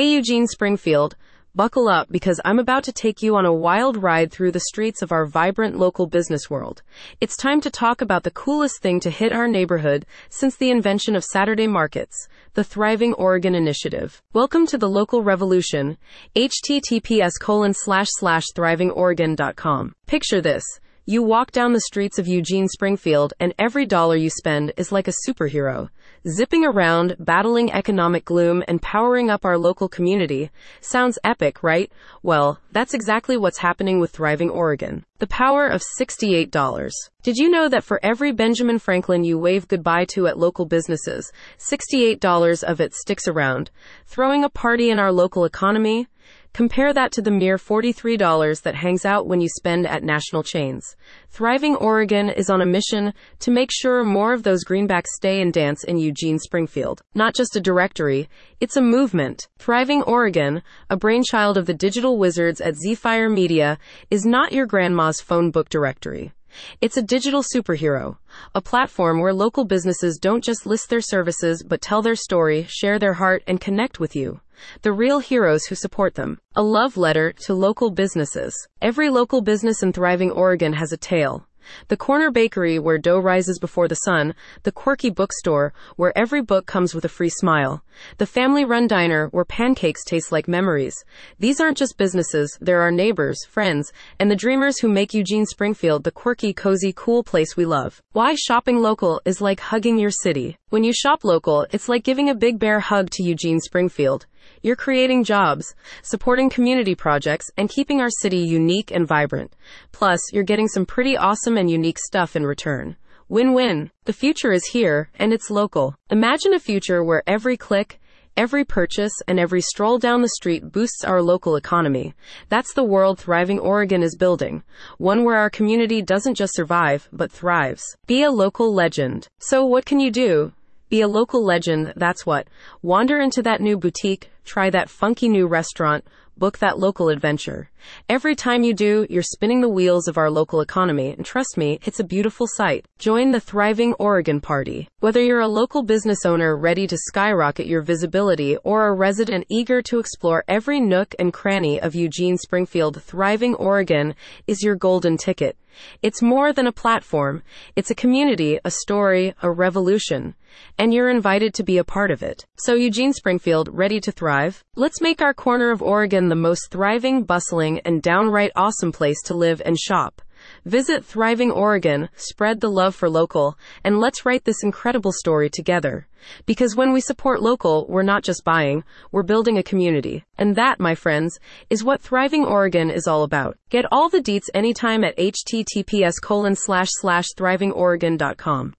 Hey Eugene Springfield, buckle up because I'm about to take you on a wild ride through the streets of our vibrant local business world. It's time to talk about the coolest thing to hit our neighborhood since the invention of Saturday markets, the Thriving Oregon Initiative. Welcome to the local revolution, https colon slash slash thrivingoregon.com. Picture this. You walk down the streets of Eugene Springfield, and every dollar you spend is like a superhero. Zipping around, battling economic gloom, and powering up our local community. Sounds epic, right? Well, that's exactly what's happening with Thriving Oregon. The power of $68. Did you know that for every Benjamin Franklin you wave goodbye to at local businesses, $68 of it sticks around? Throwing a party in our local economy? Compare that to the mere $43 that hangs out when you spend at national chains. Thriving Oregon is on a mission to make sure more of those greenbacks stay and dance in Eugene Springfield. Not just a directory, it's a movement. Thriving Oregon, a brainchild of the digital wizards at ZFire Media, is not your grandma's phone book directory. It's a digital superhero, a platform where local businesses don't just list their services but tell their story, share their heart, and connect with you the real heroes who support them. A love letter to local businesses. Every local business in thriving Oregon has a tale. The corner bakery where dough rises before the sun, the quirky bookstore where every book comes with a free smile, the family run diner where pancakes taste like memories. These aren't just businesses, there are our neighbors, friends, and the dreamers who make Eugene Springfield the quirky, cozy, cool place we love. Why shopping local is like hugging your city. When you shop local, it's like giving a big bear hug to Eugene Springfield. You're creating jobs, supporting community projects, and keeping our city unique and vibrant. Plus, you're getting some pretty awesome and unique stuff in return. Win win. The future is here, and it's local. Imagine a future where every click, every purchase, and every stroll down the street boosts our local economy. That's the world Thriving Oregon is building. One where our community doesn't just survive, but thrives. Be a local legend. So, what can you do? Be a local legend, that's what. Wander into that new boutique, try that funky new restaurant, book that local adventure. Every time you do, you're spinning the wheels of our local economy, and trust me, it's a beautiful sight. Join the Thriving Oregon Party. Whether you're a local business owner ready to skyrocket your visibility or a resident eager to explore every nook and cranny of Eugene Springfield, Thriving Oregon is your golden ticket. It's more than a platform. It's a community, a story, a revolution. And you're invited to be a part of it. So Eugene Springfield, ready to thrive? Let's make our corner of Oregon the most thriving, bustling, and downright awesome place to live and shop. Visit Thriving Oregon, spread the love for local, and let's write this incredible story together. Because when we support local, we're not just buying, we're building a community. And that, my friends, is what Thriving Oregon is all about. Get all the deets anytime at https colon slash slash thrivingoregon.com.